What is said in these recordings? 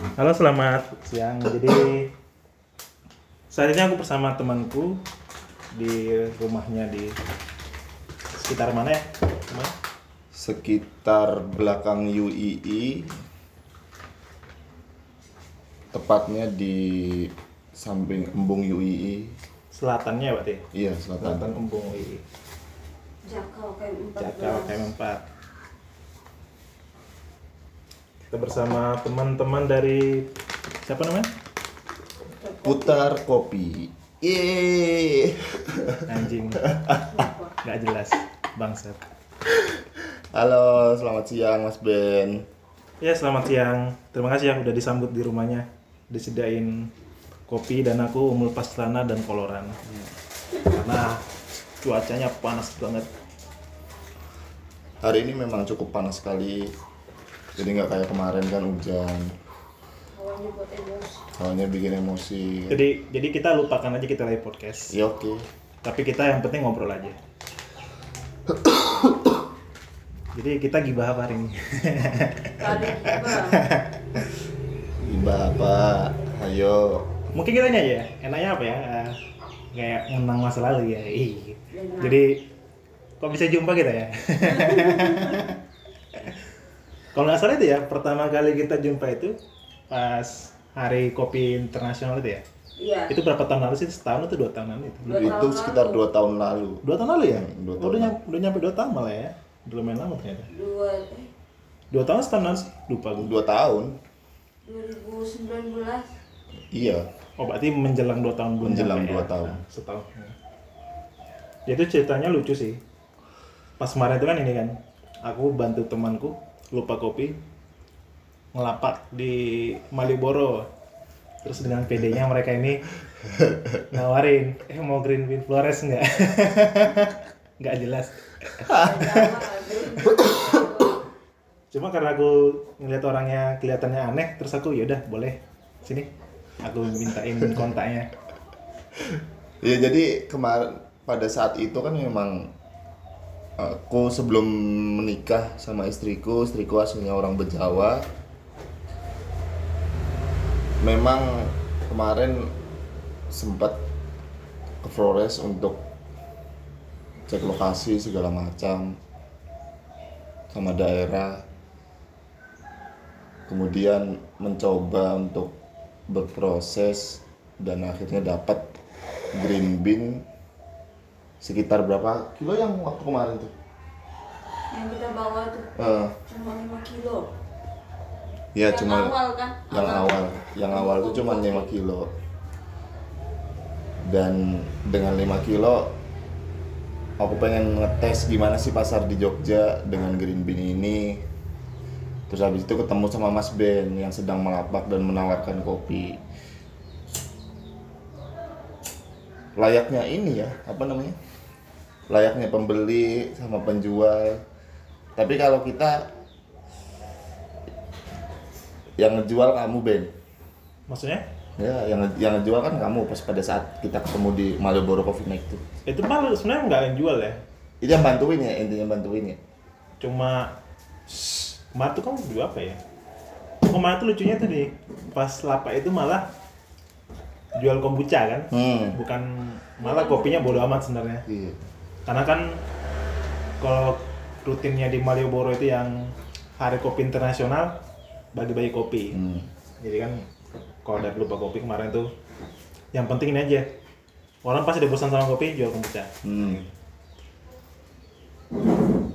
Halo, selamat siang. Jadi saat ini aku bersama temanku di rumahnya di sekitar mana ya? Teman? sekitar belakang UII tepatnya di samping embung UII Selatannya berarti. iya selatan Selatan Embung UI. Jakau KM 14 Jakau KM4. Kita bersama teman-teman dari siapa namanya? putar kopi Yeay. Anjing. Gak jelas. Bangsat. halo selamat siang mas Ben Ya, selamat siang. Terima kasih ya udah disambut di rumahnya. Disediain kopi dan aku umul pastrana dan koloran. Karena cuacanya panas banget. hari ini memang cukup panas sekali jadi nggak kayak kemarin kan hujan Awalnya buat emosi soalnya bikin emosi Jadi jadi kita lupakan aja kita lagi podcast. ya oke Tapi kita yang penting ngobrol aja. jadi kita gibah apa hari ini? Iba apa ayo Mungkin kita ini aja ya. Enaknya apa ya? Eh, kayak menang masa lalu ya. Ih. Jadi kok bisa jumpa kita ya? Kalau nggak salah itu ya, pertama kali kita jumpa itu pas Hari Kopi Internasional itu ya. Iya Itu berapa tahun lalu sih? Setahun atau dua tahun lalu itu? Dua itu tahun sekitar lalu. dua tahun lalu Dua tahun lalu ya? Hmm, dua Oh, tahun udah, nyampe, udah nyampe dua tahun malah ya? Udah lumayan lama ternyata. Dua eh, Dua tahun setahun lalu sih? Lupa gue. dua tahun 2019 iya Oh berarti menjelang dua tahun belum Menjelang dua ya? tahun. Nah, setahun. Ya itu ceritanya lucu sih. Pas kemarin itu kan ini kan, aku bantu temanku lupa kopi ngelapak di Malioboro. Terus dengan PD-nya mereka ini nawarin, eh mau green bean flores nggak? nggak jelas. Cuma karena aku ngeliat orangnya kelihatannya aneh, terus aku yaudah boleh sini. Aku mintain kontaknya. Ya jadi kemarin pada saat itu kan memang aku sebelum menikah sama istriku, istriku aslinya orang Bejawa. Memang kemarin sempat ke Flores untuk cek lokasi segala macam sama daerah. Kemudian mencoba untuk berproses dan akhirnya dapat green bean sekitar berapa kilo yang waktu kemarin tuh? Yang kita bawa tuh Eh, cuma 5 kilo ya Yang cuma awal kan yang awal, yang awal itu cuma 5 kilo. Dan dengan 5 kilo aku pengen ngetes gimana sih pasar di Jogja dengan green bean ini. Terus habis itu ketemu sama Mas Ben yang sedang melapak dan menawarkan kopi. Layaknya ini ya, apa namanya? Layaknya pembeli sama penjual. Tapi kalau kita yang ngejual kamu Ben Maksudnya? ya yang yang ngejual kan kamu pas pada saat kita ketemu di Malioboro Coffee Night tuh Itu malah sebenarnya nggak yang jual ya. itu yang bantuin ya intinya bantuin ya Cuma kemarin tuh kamu beli apa ya? Kemarin tuh lucunya tuh di pas lapak itu malah jual kombucha kan? hmm Bukan malah kopinya bodo amat sebenarnya. iya Karena kan kalau rutinnya di Malioboro itu yang Hari Kopi Internasional bagi-bagi kopi. hmm. Jadi kan kalau dari lupa kopi kemarin tuh yang penting ini aja. Orang pasti udah bosan sama kopi jual kombucha. hmm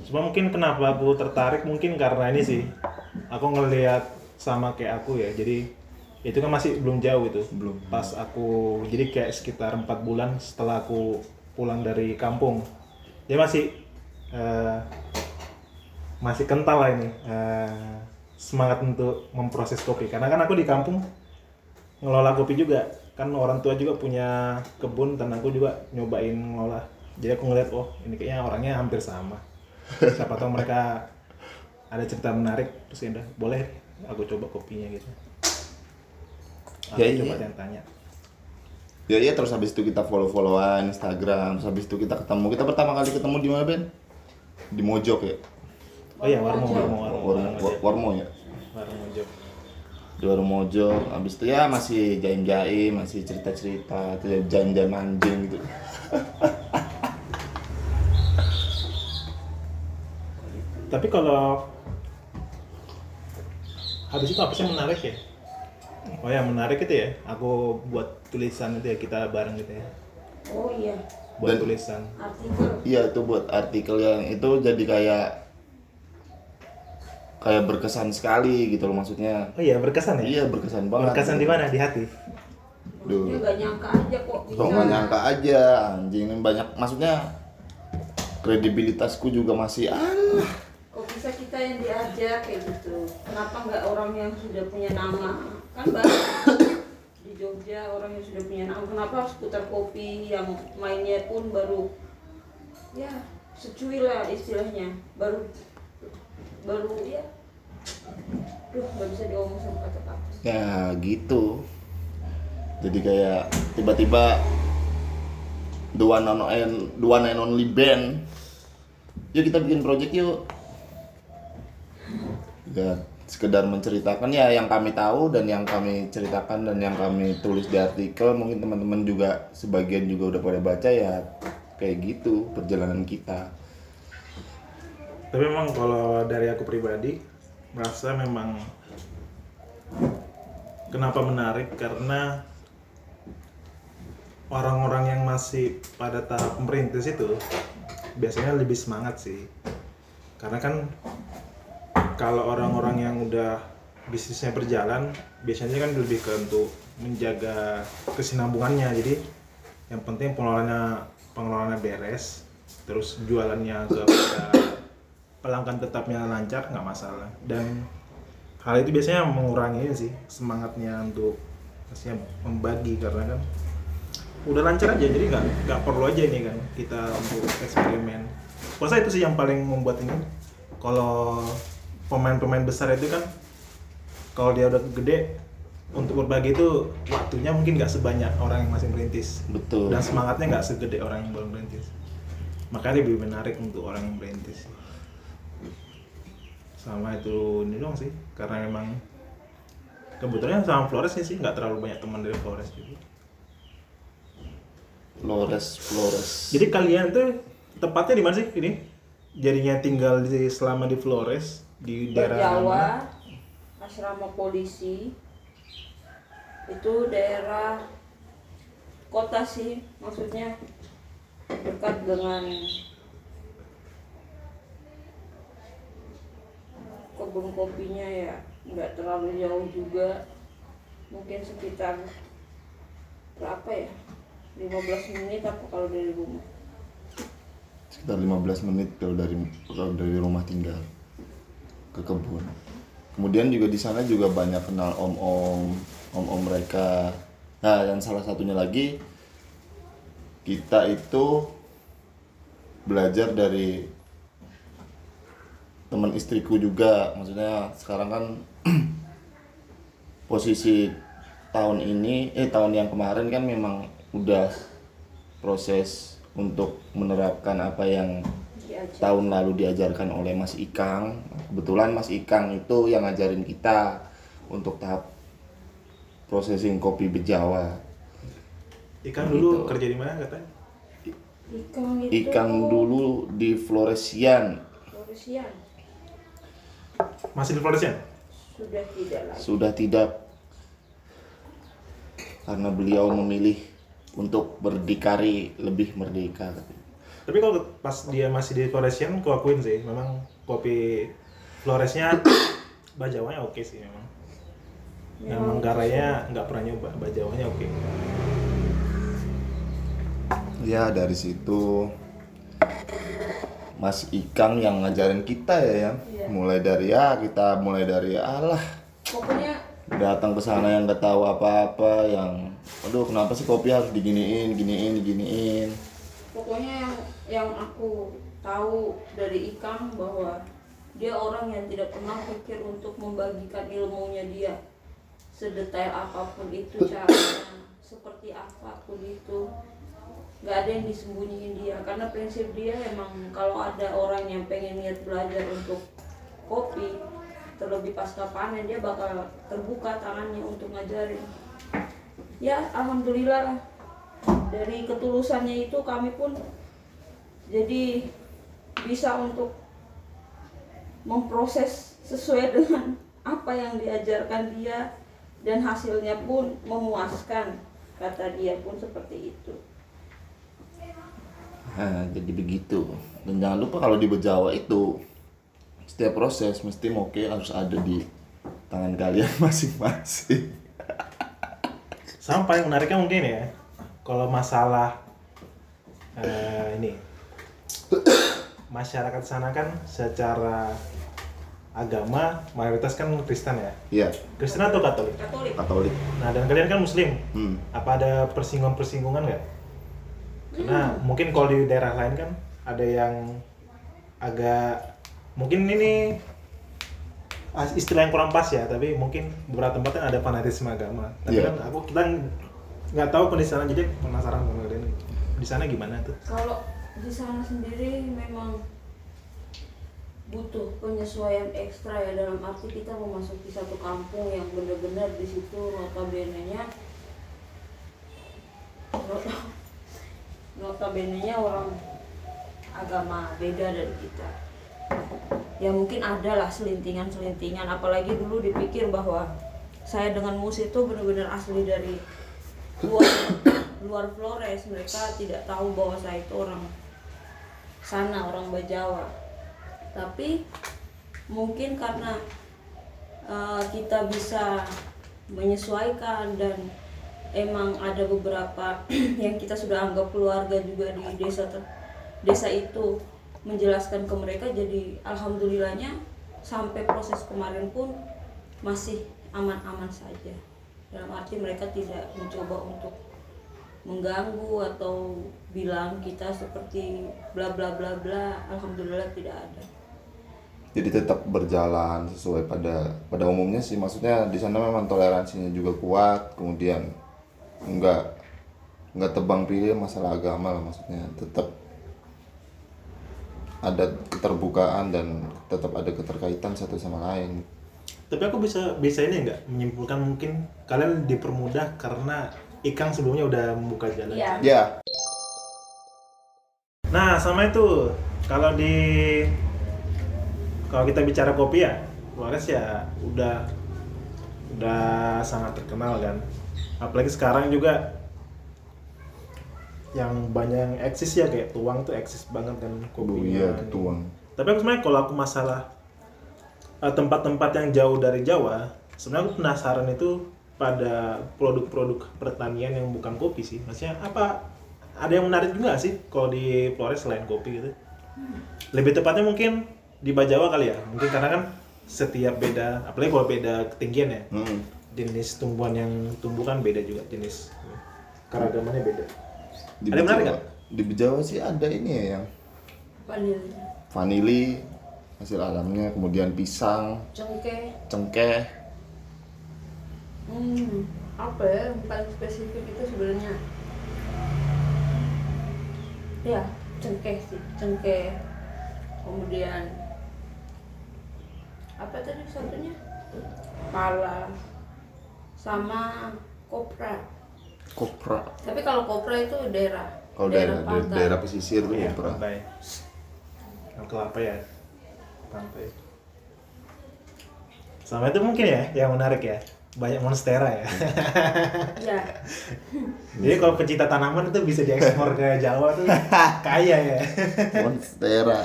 Cuma mungkin kenapa aku tertarik mungkin karena ini sih. Aku ngelihat sama kayak aku ya. Jadi itu kan masih belum jauh itu. Belum. Pas aku jadi kayak sekitar empat bulan setelah aku pulang dari kampung. Dia masih eh, masih kental lah ini eh, semangat untuk memproses kopi. Karena kan aku di kampung ngelola kopi juga. Kan orang tua juga punya kebun dan aku juga nyobain ngelola. Jadi aku ngeliat oh ini kayaknya orangnya hampir sama. Siapa tahu mereka ada cerita menarik terus ya udah boleh aku coba kopinya gitu. Aku Ya, iya. coba ya iya terus habis itu kita follow followan Instagram terus habis itu kita ketemu. Kita pertama kali ketemu di mana Ben? Di Mojok ya? Oh iya, warmo, warmo, warmo, Warmo, warmo, Warmo ya warmo Jog. di warung mojok habis itu ya masih jaim-jaim masih cerita-cerita jaim-jaim anjing gitu. Tapi kalau habis itu apa sih menarik ya? Oh ya menarik itu ya. Aku buat tulisan itu ya kita bareng gitu ya. Oh iya, Buat Dan- tulisan. artikel. iya itu buat artikel yang itu jadi kayak kayak berkesan sekali gitu loh maksudnya Oh iya berkesan ya? iya berkesan banget Berkesan di mana? Di hati. Duh. Gak nyangka aja kok bisa. Kok nggak nyangka aja anjing ini banyak maksudnya kredibilitasku juga masih ah Kok bisa kita yang diajak kayak gitu? Kenapa nggak orang yang sudah punya nama? Kan banyak di Jogja orang yang sudah punya nama. Kenapa harus putar kopi yang mainnya pun baru ya secuil lah istilahnya. Baru baru ya. Duh, nggak bisa diomong sama kata-kata. ya gitu jadi kayak tiba-tiba the one and only, the only band yuk kita bikin project yuk ya sekedar menceritakan ya yang kami tahu dan yang kami ceritakan dan yang kami tulis di artikel. Mungkin teman-teman juga sebagian juga udah pada baca ya kayak gitu perjalanan kita. Tapi memang kalau dari aku pribadi merasa memang kenapa menarik? Karena orang-orang yang masih pada tahap merintis itu biasanya lebih semangat sih. Karena kan kalau orang-orang yang udah bisnisnya berjalan biasanya kan lebih ke untuk menjaga kesinambungannya. Jadi yang penting pengelolaannya pengelolaannya beres terus jualannya ke pelanggan tetapnya lancar nggak masalah. Dan hal itu biasanya mengurangi sih semangatnya untuk maksudnya membagi karena kan udah lancar aja jadi nggak nggak perlu aja ini kan kita untuk eksperimen. Masa itu sih yang paling membuat ini. Kalau pemain-pemain besar itu kan kalau dia udah gede untuk berbagi itu waktunya mungkin nggak sebanyak orang yang masih merintis. Betul. Dan semangatnya nggak segede orang yang baru merintis. Makanya lebih menarik untuk orang yang merintis. Sama itu ini doang sih karena memang kebetulan sama Flores sih nggak terlalu banyak teman dari Flores juga. Flores Flores. Jadi kalian tuh tepatnya di mana sih ini? Jadinya tinggal di selama di Flores di daerah Jawa, asrama polisi, itu daerah kota sih, maksudnya dekat dengan kebun kopinya ya, nggak terlalu jauh juga, mungkin sekitar berapa ya, 15 menit apa kalau dari rumah. sekitar 15 menit kalau dari kalau dari rumah tinggal ke kebun. Kemudian juga di sana juga banyak kenal om-om, om-om mereka. Nah, dan salah satunya lagi kita itu belajar dari teman istriku juga. Maksudnya sekarang kan posisi tahun ini eh tahun yang kemarin kan memang udah proses untuk menerapkan apa yang Diajak. tahun lalu diajarkan oleh Mas Ikang. Kebetulan Mas Ikang itu yang ngajarin kita untuk tahap processing kopi bejawa. Ikan dulu Gitu. kerja di mana katanya Ikang itu Ikang dulu di Floresian Floresian masih di Flores ya sudah tidak lagi. sudah tidak karena beliau memilih untuk berdikari lebih merdeka. Tapi kalau pas dia masih di Floresian, aku akuin sih, memang kopi Floresnya bajawanya oke sih memang. Yang Manggarainya nggak pernah nyoba, bajawanya oke. Ya dari situ Mas Ikang yang ngajarin kita ya, ya. Iya. mulai dari ya kita mulai dari Allah Pokoknya datang ke sana yang nggak tahu apa-apa yang aduh kenapa sih kopi harus diginiin giniin diginiin pokoknya yang yang aku tahu dari Ikang bahwa dia orang yang tidak pernah pikir untuk membagikan ilmunya dia sedetail apa pun itu caranya seperti apa pun itu nggak ada yang disembunyiin dia. Karena prinsip dia emang kalau ada orang yang pengen niat belajar untuk kopi terlebih pasca panen dia bakal terbuka tangannya untuk ngajarin. Ya alhamdulillah. Lah dari ketulusannya itu kami pun jadi bisa untuk memproses sesuai dengan apa yang diajarkan dia dan hasilnya pun memuaskan kata dia pun seperti itu Nah, jadi begitu. Dan jangan lupa kalau di Bejawa itu setiap proses mesti moke harus ada di tangan kalian masing-masing. Sama paling menariknya mungkin ya, kalau masalah eh, ini masyarakat sana kan secara agama mayoritas kan Kristen ya, Iya, Kristen atau Katolik. Katolik Katolik. Nah dan kalian kan Muslim, Hmm. apa ada persinggungan-persinggungan nggak? Karena mungkin kalau di daerah lain kan ada yang agak mungkin ini istilah yang kurang pas ya, tapi mungkin beberapa tempat kan ada fanatisme agama. Tapi Iya. kan aku kita nggak tahu kondisi sana jadi penasaran sama kalian di sana gimana tuh? kalau di sana sendiri memang butuh penyesuaian ekstra ya dalam arti kita memasuki satu kampung yang benar-benar di situ notabene-nya not- notabene-nya orang agama beda dari kita. Ya mungkin ada lah selintingan-selintingan apalagi dulu dipikir bahwa saya dengan mus itu benar-benar asli dari luar luar Flores. Mereka tidak tahu bahwa saya itu orang sana orang Bajawa. Tapi mungkin karena eh, kita bisa menyesuaikan dan emang ada beberapa yang kita sudah anggap keluarga juga di desa desa itu menjelaskan ke mereka jadi alhamdulillahnya sampai proses kemarin pun masih aman-aman saja. Dalam arti mereka tidak mencoba untuk mengganggu atau bilang kita seperti bla bla bla bla alhamdulillah tidak ada Jadi tetap berjalan sesuai pada pada umumnya sih. Maksudnya di sana memang toleransinya juga kuat. Kemudian enggak enggak tebang pilih masalah agama lah maksudnya. Tetap ada keterbukaan dan tetap ada keterkaitan satu sama lain. Tapi aku bisa bisa ini nggak menyimpulkan mungkin kalian dipermudah karena Ikang sebelumnya udah membuka jalan. iya Ya, Nah, sama itu kalau di kalau kita bicara kopi ya, Flores ya udah udah sangat terkenal kan. Apalagi sekarang juga yang banyak yang eksis ya kayak tuang tuh eksis banget kan oh kopinya. iya tuang. Tapi aku sebenarnya kalau aku masalah eh, tempat-tempat yang jauh dari Jawa, sebenarnya aku penasaran itu pada produk-produk pertanian yang bukan kopi sih. Maksudnya apa? Ada yang menarik juga sih kalau di Flores selain kopi gitu? Lebih tepatnya mungkin di Bajawa kali ya. Mungkin karena kan setiap beda, apalagi kalau beda ketinggian ya. Hmm. Jenis tumbuhan yang tumbuh kan beda juga jenis keragamannya beda. Di Ada yang menarik nggak? di Bejawa sih ada ini ya yang vanili vanili hasil alamnya, kemudian pisang, cengkeh cengkeh, hmm, apa ya yang paling spesifik itu sebenarnya ya cengkeh sih cengkeh kemudian apa tadi satunya pala sama kopra kopra. tapi kalau kopra itu daerah Kalau daerah daerah, pantai. daerah pesisir itu Iya, kopra. pantai. Yang kelapa ya, pantai. Sama itu mungkin ya, yang menarik ya. Banyak monstera ya. ya Jadi kalau pecinta tanaman itu bisa diekspor ke Jawa tuh kaya ya. Monstera.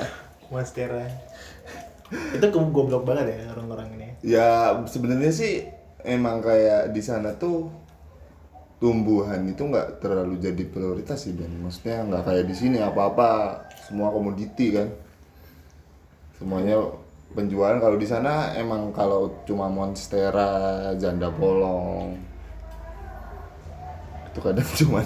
Monstera. Itu ke- goblok banget ya orang-orang ini. Ya sebenarnya sih emang kayak di sana tuh tumbuhan itu nggak terlalu jadi prioritas sih dan maksudnya nggak kayak di sini apa-apa semua komoditi kan semuanya penjualan kalau di sana emang kalau cuma monstera janda bolong itu kadang cuma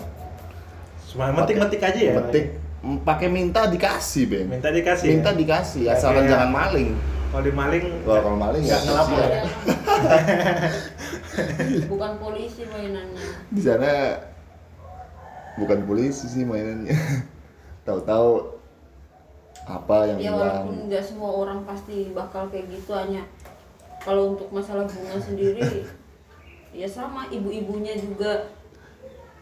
Cuma metik-metik aja ya. metik pakai minta dikasih ben Minta dikasih. minta ya? dikasih asalkan kayak- jangan maling Kalau di maling Wah, kalau maling nggak ngelapor siap. ya. bukan polisi mainannya di sana bukan polisi sih mainannya tahu-tahu apa yang ya walaupun nggak semua orang pasti bakal kayak gitu hanya kalau untuk masalah bunga sendiri ya sama ibu-ibunya juga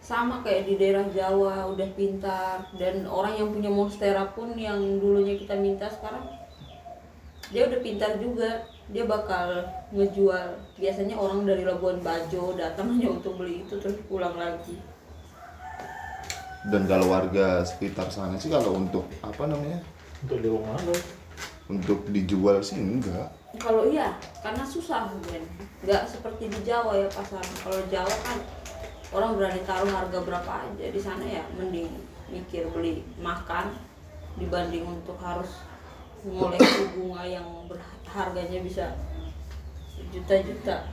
sama kayak di daerah Jawa udah pintar dan orang yang punya monstera pun yang dulunya kita minta sekarang dia udah pintar juga dia bakal ngejual biasanya orang dari Labuan Bajo datang hanya untuk beli itu terus pulang lagi Dan kalau warga sekitar sana sih kalau untuk apa namanya? Untuk di rumah lo. Untuk dijual sih enggak. kalau iya karena susah Ben nggak seperti di Jawa ya pasar kalau Jawa kan orang berani taruh harga berapa aja di sana ya mending mikir beli makan dibanding untuk harus ngoleksi bunga yang harganya bisa juta-juta.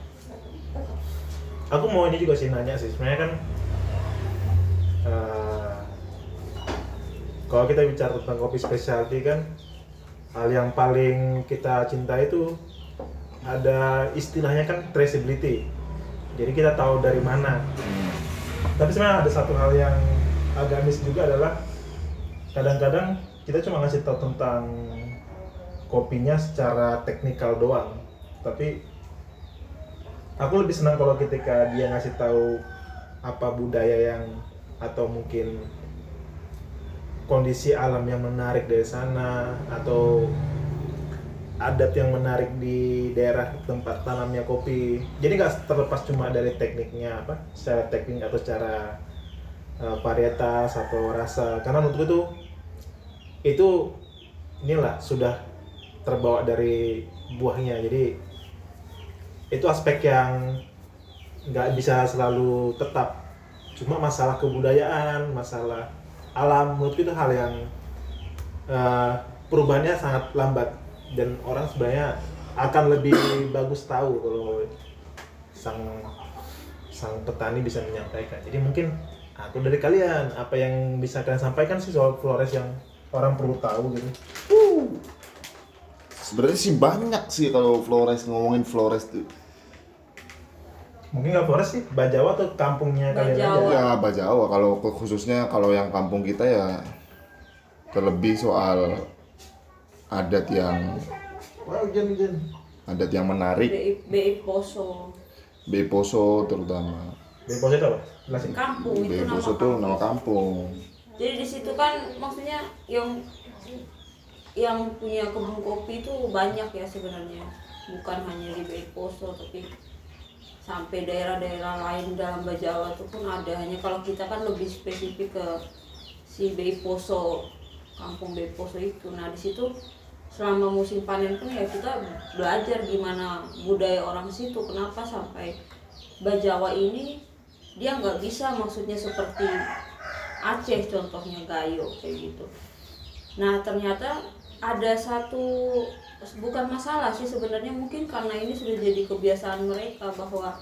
Aku mau ini juga sih nanya sih sebenarnya kan eh, kalau kita bicara tentang kopi specialty kan hal yang paling kita cintai itu ada istilahnya kan traceability. Jadi kita tahu dari mana. Tapi sebenarnya ada satu hal yang agak miss juga adalah kadang-kadang kita cuma ngasih tahu tentang kopinya secara teknikal doang. Tapi aku lebih senang kalau ketika dia ngasih tahu apa budaya yang atau mungkin kondisi alam yang menarik dari sana atau adat yang menarik di daerah tempat tanamnya kopi. Jadi nggak terlepas cuma dari tekniknya apa secara teknik atau secara uh, varietas atau rasa. Karena menurutku itu itu inilah sudah terbawa dari buahnya. Jadi itu aspek yang nggak bisa selalu tetap. Cuma masalah kebudayaan masalah alam menurutku itu hal yang eh, perubahannya sangat lambat. Dan orang sebenarnya akan lebih bagus tahu kalau sang sang petani bisa menyampaikan. Jadi mungkin aku dari kalian apa yang bisa kalian sampaikan sih soal Flores yang orang perlu tahu gitu? Sebenarnya sih banyak sih kalau Flores ngomongin Flores tuh. Mungkin nggak Flores sih Bajawa atau kampungnya kalian Bajawa. aja Ya Bajawa kalau khususnya kalau yang kampung kita ya terlebih soal adat yang adat yang menarik, BI, BI Poso Beposo terutama. Bepos itu apa? Kampung itu nama tuh kampung. nama kampung. jadi di situ kan maksudnya yang yang punya kebun kopi itu banyak ya sebenarnya bukan hanya di BI Poso tapi sampai daerah-daerah lain dalam Bajawa itu pun ada. Hanya kalau kita kan lebih spesifik ke si BI Poso kampung BI Poso itu. Nah di situ selama musim panen pun ya kita belajar gimana budaya orang situ. Kenapa sampai Bajawa ini dia nggak bisa maksudnya seperti Aceh contohnya Gayo kayak gitu. Nah ternyata ada satu bukan masalah sih sebenarnya mungkin karena ini sudah jadi kebiasaan mereka bahwa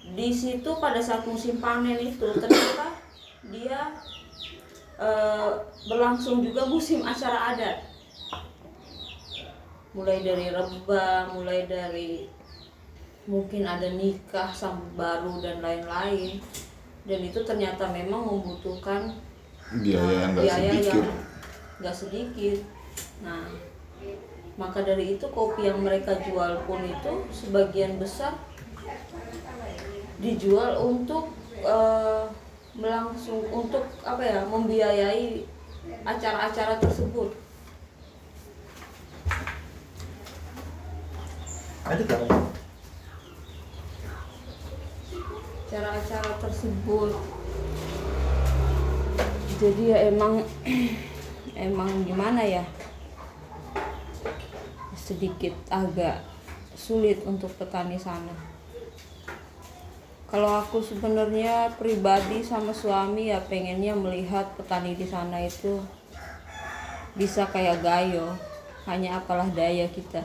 di situ pada saat musim panen itu ternyata dia eh, berlangsung juga musim acara adat mulai dari rebah mulai dari mungkin ada nikah sampai baru dan lain-lain dan itu ternyata memang membutuhkan Biaya yang nggak biaya sedikit. yang nggak sedikit. Nah, maka dari itu kopi yang mereka jual pun itu sebagian besar dijual untuk eh, melangsung untuk apa ya membiayai acara-acara tersebut. Ada acara-acara tersebut. Jadi ya emang emang gimana ya sedikit agak sulit untuk petani sana. Kalau aku sebenarnya pribadi sama suami ya pengennya melihat petani di sana itu bisa kayak Gayo. Hanya apalah daya kita.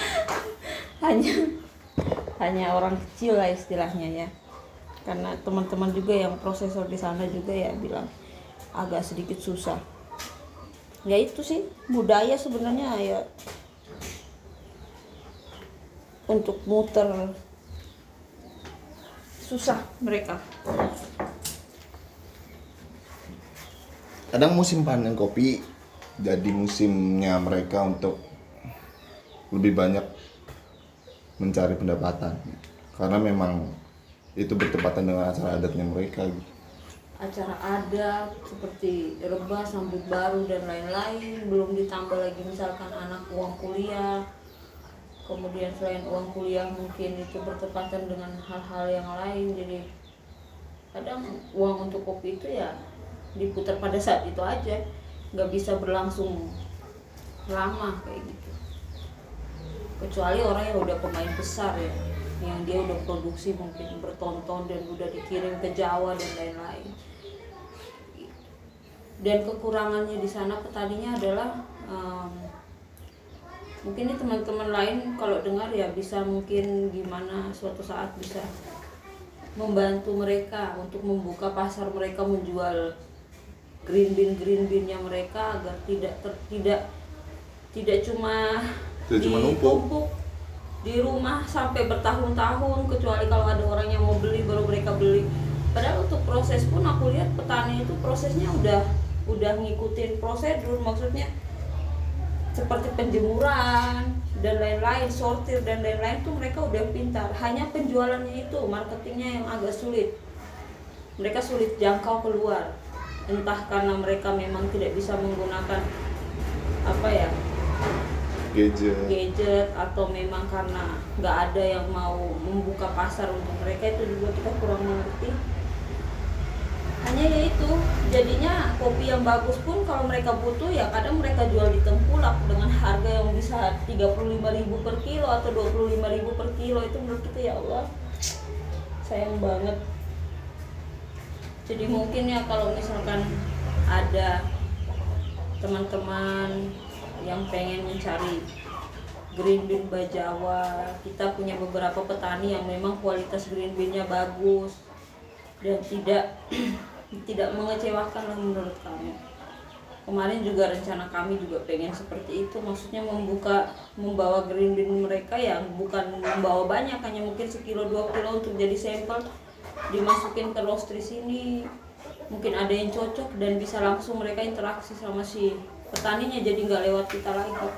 Hanya hanya orang kecil lah istilahnya ya. Karena teman-teman juga yang prosesor di sana juga ya bilang agak sedikit susah. Ya itu sih budaya sebenarnya ya untuk muter. Susah mereka. Kadang musim panen kopi jadi musimnya mereka untuk lebih banyak mencari pendapatan. Karena memang itu bertepatan dengan acara adatnya mereka gitu. Acara adat seperti rebah sambut baru dan lain-lain. Belum ditambah lagi misalkan anak uang kuliah. Kemudian selain uang kuliah mungkin itu bertepatan dengan hal-hal yang lain. Jadi kadang uang untuk kopi itu ya diputar pada saat itu aja. Nggak bisa berlangsung lama kayak gitu. Kecuali orang yang udah pemain besar ya yang dia udah produksi mungkin bertonton dan udah dikirim ke Jawa dan lain-lain dan kekurangannya di sana petaninya adalah em, mungkin ini teman-teman lain kalau dengar ya bisa mungkin gimana suatu saat bisa membantu mereka untuk membuka pasar mereka menjual green bean green beannya mereka agar tidak ter- tidak tidak cuma Tidak cuma numpuk. di rumah sampai bertahun-tahun kecuali kalau ada orang yang mau beli baru mereka beli padahal untuk proses pun aku lihat petani itu prosesnya udah udah ngikutin prosedur maksudnya seperti penjemuran dan lain-lain sortir dan lain-lain tuh mereka udah pintar. Hanya penjualannya itu marketingnya yang agak sulit. Mereka sulit jangkau keluar. Entah karena mereka memang tidak bisa menggunakan apa ya gadget. gadget atau memang karena nggak ada yang mau membuka pasar untuk mereka itu juga kita kurang mengerti hanya ya itu jadinya kopi yang bagus pun kalau mereka butuh ya kadang mereka jual di tengkulak dengan harga yang bisa 35.000 per kilo atau 25.000 per kilo. Itu menurut kita ya Allah sayang banget. Jadi mungkin ya kalau misalkan ada teman-teman yang pengen mencari green bean bajawa kita punya beberapa petani yang memang kualitas green beannya bagus dan tidak tidak mengecewakan lah menurut kami. Kemarin juga rencana kami juga pengen seperti itu maksudnya membuka membawa green bean mereka yang bukan membawa banyak hanya mungkin sekilo dua kilo untuk jadi sampel dimasukin ke roastery sini. Mungkin ada yang cocok dan bisa langsung mereka interaksi sama si petaninya jadi nggak lewat kita lagi.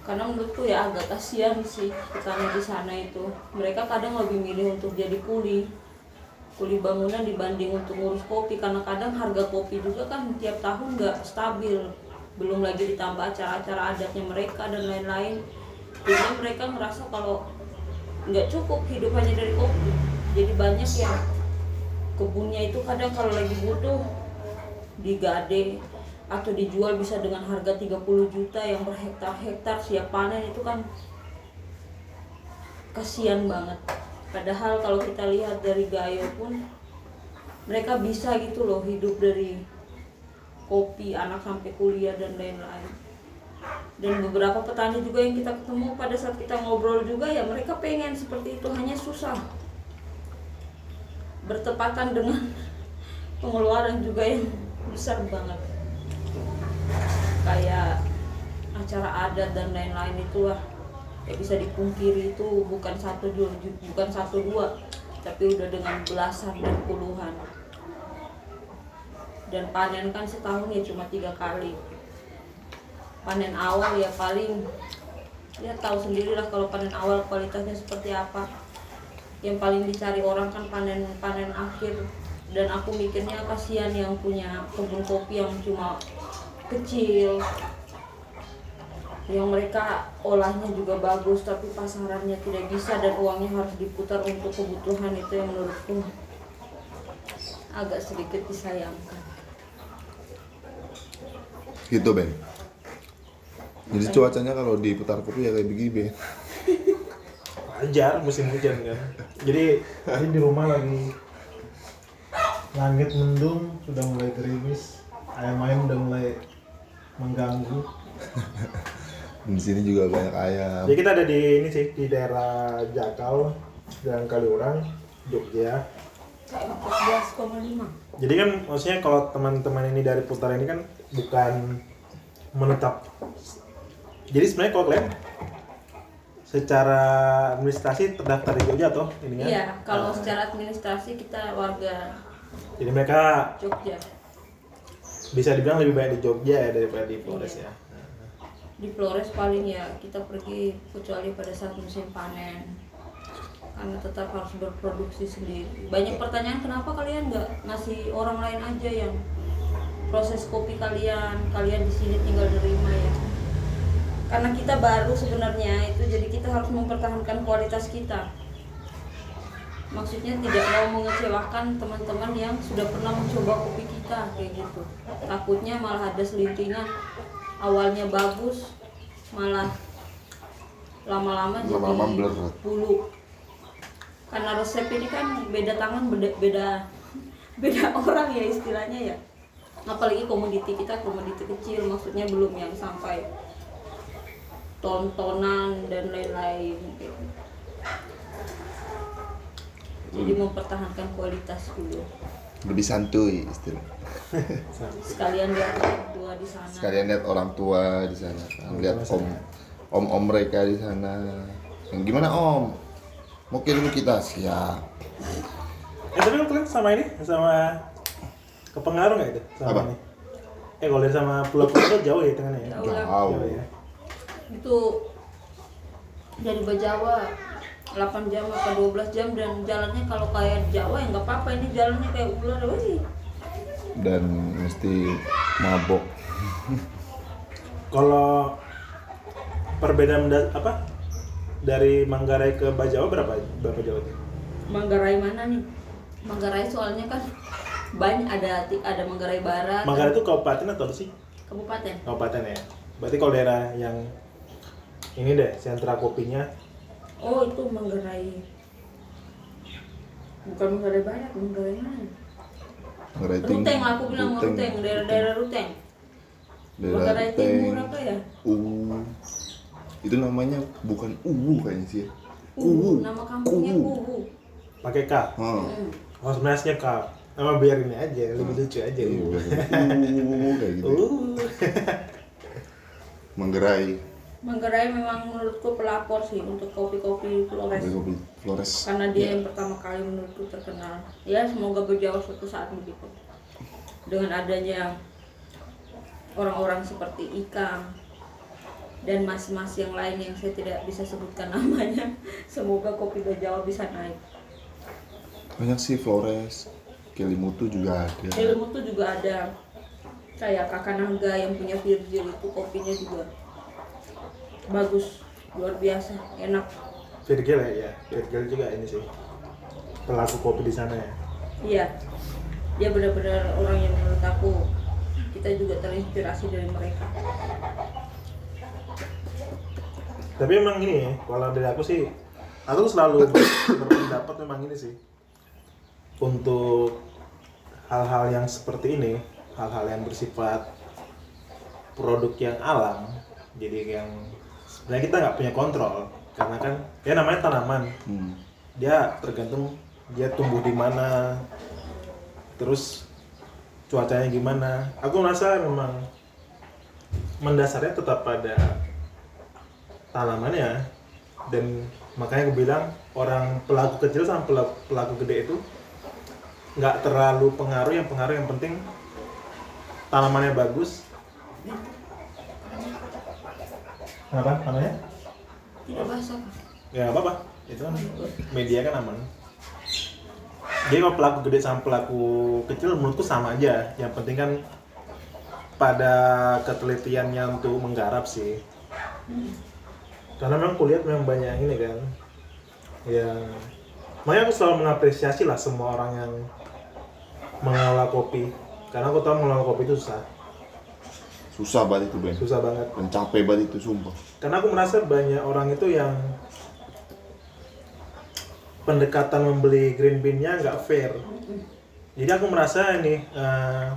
Karena menurutku ya agak kasihan sih petani di sana itu. Mereka kadang lebih milih untuk jadi kuli kuli bangunan dibanding untuk ngurus kopi karena kadang harga kopi juga kan tiap tahun nggak stabil. Belum lagi ditambah acara-acara adatnya mereka dan lain-lain. Jadi mereka ngerasa kalau nggak cukup hidup hanya dari kopi. Jadi banyak yang kebunnya itu kadang kalau lagi butuh digade atau dijual bisa dengan harga 30 juta yang per hektar-hektar siap panen itu kan kasihan banget padahal kalau kita lihat dari Gayo pun mereka bisa gitu loh hidup dari kopi anak sampai kuliah dan lain-lain. Dan beberapa petani juga yang kita ketemu pada saat kita ngobrol juga ya mereka pengen seperti itu hanya susah. Bertepatan dengan pengeluaran juga yang besar banget. Kayak acara adat dan lain-lain itulah bisa dipungkiri itu bukan satu dua bukan satu dua tapi udah dengan belasan dan puluhan. Dan panen kan setahun ya cuma tiga kali. Panen awal ya paling ya tahu sendirilah kalau panen awal kualitasnya seperti apa. Yang paling dicari orang kan panen panen akhir. Dan aku mikirnya kasihan yang punya kebun kopi yang cuma kecil yang mereka olahnya juga bagus tapi pasarannya tidak bisa dan uangnya harus diputar untuk kebutuhan itu yang menurutku agak sedikit disayangkan. Gitu Ben. Jadi cuacanya kalau diputar kopi ya kayak begini Ben. Wajar musim hujan kan? Jadi ini di rumah lagi langit mendung sudah mulai gerimis ayam-ayam udah mulai mengganggu di sini juga banyak ayam. Jadi kita ada di ini sih di daerah Jakal dan Kaliurang Jogja. Kayak 14,5 jadi kan maksudnya kalau teman-teman ini dari Putar ini kan bukan menetap. Jadi sebenarnya kalau kalian secara administrasi terdaftar di Jogja toh ini kan iya kalau secara administrasi kita warga jadi mereka Jogja. bisa dibilang lebih banyak di Jogja ya daripada di Flores ya di Flores paling ya kita pergi kecuali pada saat musim panen. Karena tetap harus berproduksi sendiri. Banyak pertanyaan kenapa kalian nggak ngasih orang lain aja yang proses kopi kalian? Kalian di sini tinggal nerima ya. Karena kita baru sebenarnya itu jadi kita harus mempertahankan kualitas kita. Maksudnya tidak mau mengecewakan teman-teman yang sudah pernah mencoba kopi kita kayak gitu. Takutnya malah ada selintingan awalnya bagus malah lama-lama jadi Lama-lama blur. bulu karena resep ini kan beda tangan beda beda beda orang ya istilahnya ya apalagi komoditi kita komoditi kecil maksudnya belum yang sampai tontonan dan lain-lain gitu. jadi mempertahankan kualitas dulu lebih santuy istilah sekalian lihat orang tua di sana sekalian lihat orang tua di sana kan. lihat om om om mereka di sana yang gimana om mau kirim kita siap Eh tapi lu kan sama ini sama kepengaruh nggak itu sama Apa? ini? Eh kalau dari sama Pulau Pulau itu jauh ya tengahnya ya? Jauh jauh Jauh ya. itu dari Bajawa 8 jam atau 12 jam dan jalannya kalau kayak Jawa ya nggak apa-apa ini jalannya kayak ular wih dan mesti mabok Kalau perbedaan da- apa dari Manggarai ke Bajawa berapa berapa jauh? Manggarai mana nih Manggarai soalnya kan banyak ada ada Manggarai Barat Manggarai itu kabupaten atau sih? kabupaten Kabupaten ya. Berarti kalau daerah yang ini deh sentra kopinya oh itu Manggarai bukan Manggarai Barat Manggarai mana Ruteng aku bilang Ruteng daerah-daerah Ruteng Manggarai Timur apa ya uh itu namanya bukan uwu kayaknya sih ya. Kuhu nama kampungnya Kuhu pakai K. Hmm. Hmm. Oh sebenarnya K. Nama biar ini aja, lebih lucu aja. Iya, Uh, kayak gitu. Uh. Manggarai, memang menurutku pelapor sih untuk kopi-kopi Flores. Kopi Flores. karena dia yang pertama kali menurutku terkenal. Ya semoga berjauh suatu saat begitu dengan adanya orang-orang seperti Ikang dan mas-mas yang lain yang saya tidak bisa sebutkan namanya semoga kopi Bajawa bisa naik. Banyak sih Flores, Kelimutu juga ada. ilmu tuh juga ada. Kayak kakak naga yang punya Virgil itu kopinya juga bagus luar biasa enak Virgil ya, ya. Virgil juga ini sih pelaku kopi di sana ya. Iya, dia benar-benar orang yang menurut aku kita juga terinspirasi dari mereka. Tapi emang ini ya, kalau dari aku sih, aku selalu berpendapat memang ini sih untuk hal-hal yang seperti ini, hal-hal yang bersifat produk yang alam, jadi yang sebenarnya kita nggak punya kontrol karena kan ya namanya tanaman, Hmm. dia tergantung dia tumbuh di mana, terus cuacanya gimana. Aku merasa memang mendasarnya tetap pada tanamannya dan makanya aku bilang orang pelaku kecil sama pelaku, pelaku gede itu nggak terlalu pengaruh yang pengaruh yang penting tanamannya bagus apa namanya? Tidak basah. ya apa-apa. Itu kan media kan aman. Jadi kalau pelaku gede sama pelaku kecil menurutku sama aja. Yang penting kan pada ketelitiannya untuk menggarap sih. Karena memang kuliah memang banyak ini kan. Ya makanya aku selalu mengapresiasi lah semua orang yang mengelola kopi. Karena aku tahu mengelola kopi itu susah Susah banget itu Ben. susah banget Dan capek banget itu sumpah. karena aku merasa banyak orang itu yang pendekatan membeli green bean-nya nggak fair. Jadi aku merasa ini eh,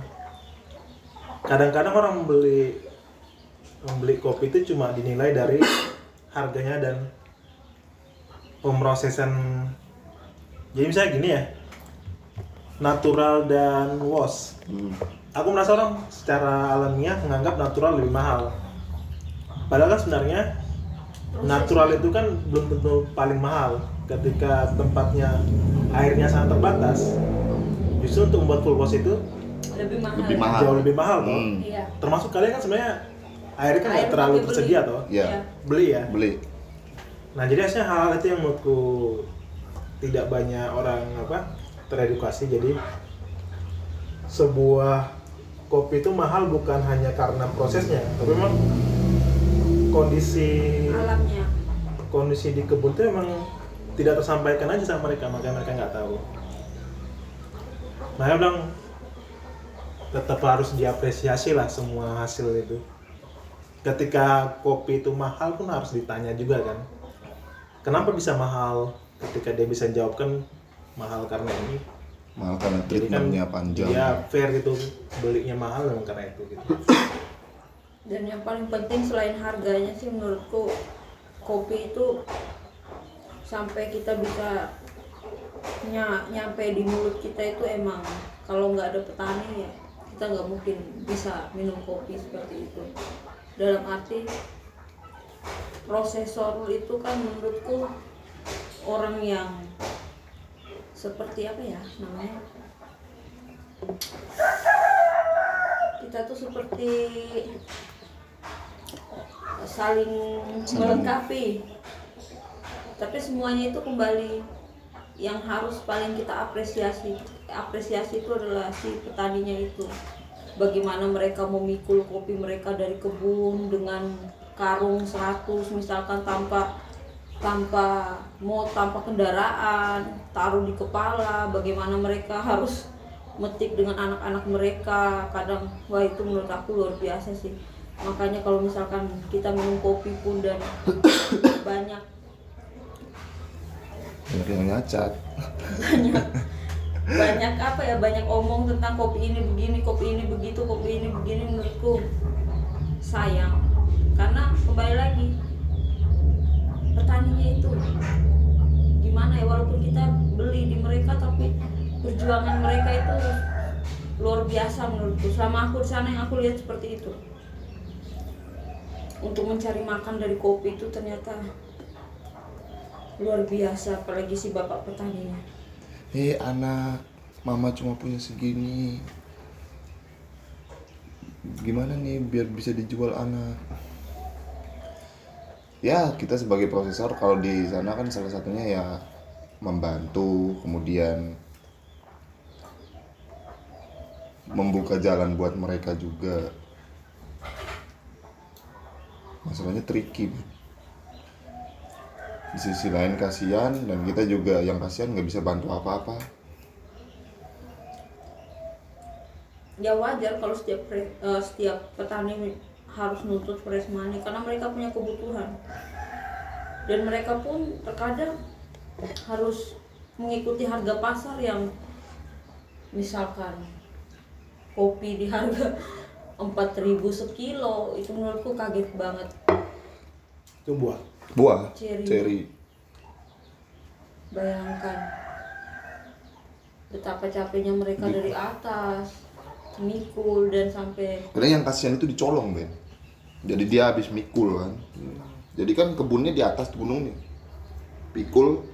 kadang-kadang orang membeli membeli kopi itu cuma dinilai dari harganya dan pemrosesan. Jadi misalnya gini ya, natural dan wash. Hmm. Aku merasa orang secara alamiah menganggap natural lebih mahal. Padahal kan sebenarnya natural itu kan belum tentu paling mahal ketika tempatnya airnya sangat terbatas. Justru untuk membuat full wash itu Lebih mahal. Lebih mahal. jauh lebih mahal toh. Hmm. Iya. Termasuk kalian kan sebenarnya airnya kan nggak Air terlalu tersedia beli. toh Iya. beli ya beli nah jadi hasilnya hal-hal itu yang menurutku tidak banyak orang apa teredukasi jadi sebuah kopi itu mahal bukan hanya karena prosesnya tapi memang kondisi alamnya. kondisi di kebun itu memang tidak tersampaikan aja sama mereka makanya mereka nggak tahu. Makanya bilang tetap harus diapresiasi lah semua hasil itu. Ketika kopi itu mahal pun harus ditanya juga kan kenapa bisa mahal? Ketika dia bisa jawabkan mahal karena ini mahal karena jadi kan treatmentnya panjang. ya fair gitu. Belinya mahal memang karena itu gitu. Dan yang paling penting selain harganya sih menurutku kopi itu sampai kita bisa ny- nyampe di mulut kita itu emang kalau nggak ada petani ya kita nggak mungkin bisa minum kopi seperti itu. Dalam arti prosesor itu kan menurutku orang yang seperti apa ya namanya? Kita tuh seperti saling melengkapi. Tapi semuanya itu kembali yang harus paling kita apresiasi. Apresiasi itu adalah si petaninya itu. Bagaimana mereka memikul kopi mereka dari kebun dengan karung 100 misalkan tanpa tanpa mau tanpa kendaraan taruh di kepala bagaimana mereka harus metik dengan anak-anak mereka. Kadang wah itu menurut aku luar biasa sih. Makanya kalau misalkan kita minum kopi pun dan banyak banyak yang nyacat. Banyak. Banyak apa ya banyak omong tentang kopi ini begini kopi ini begitu kopi ini begini menurutku sayang. Karena kembali lagi petaninya itu. Gimana ya walaupun kita beli di mereka tapi perjuangan mereka itu luar biasa menurutku. Selama aku di sana yang aku lihat seperti itu. Untuk mencari makan dari kopi itu ternyata luar biasa apalagi si bapak petaninya. Eh anak mama cuma punya segini. Gimana nih biar bisa dijual anak ya kita sebagai prosesor kalau di sana kan salah satunya ya membantu kemudian membuka jalan buat mereka juga. Masalahnya tricky. Di sisi lain kasihan dan kita juga yang kasihan nggak bisa bantu apa-apa. Ya wajar kalau setiap eh, setiap petani harus nuntut fresh money karena mereka punya kebutuhan. Dan mereka pun terkadang harus mengikuti harga pasar yang misalkan kopi di harga 4000 sekilo itu menurutku kaget banget. Itu buah? Buah. Cherry. cherry. Bayangkan. Betapa capeknya mereka dari atas mikul dan sampai Karena yang kasihan itu dicolong, Ben. Jadi dia habis mikul kan. Jadi kan kebunnya di atas gunung nih. Pikul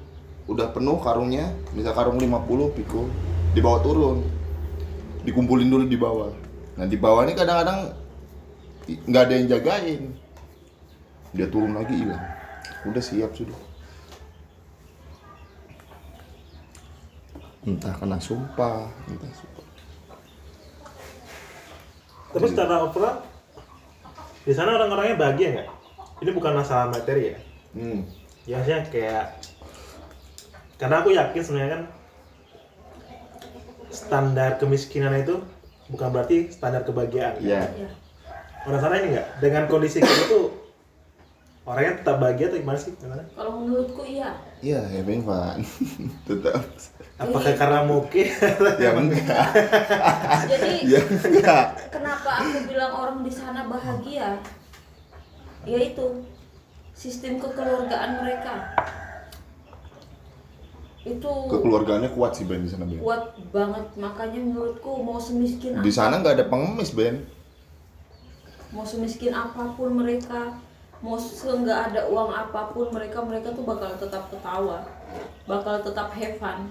udah penuh karungnya, misal karung 50 pikul, dibawa turun. Dikumpulin dulu di bawah. Nah, di bawah ini kadang-kadang nggak ada yang jagain. Dia turun lagi hilang. Udah siap sudah. Entah kena sumpah, entah sumpah. tapi secara overall di sana orang-orangnya bahagia nggak? Ini bukan masalah materi ya? Hmm. ya maksudnya kayak karena aku yakin sebenarnya kan standar kemiskinan itu bukan berarti standar kebahagiaan. Iya. ya orang sana ini nggak? Dengan kondisi kayak itu orangnya tetap bahagia atau gimana sih gimana kalau menurutku iya Iya, having fun. Tetap. apakah karena mungkin ya enggak. jadi Ya enggak. kenapa aku bilang orang di sana bahagia yaitu sistem kekeluargaan mereka itu Kekeluargaannya kuat sih Ben di sana Ben. kuat banget makanya menurutku mau semiskin Di sana nggak ada pengemis Ben. mau semiskin apa pun mereka mau nggak ada uang apa pun mereka mereka tuh bakal tetap ketawa. Bakal tetap have fun.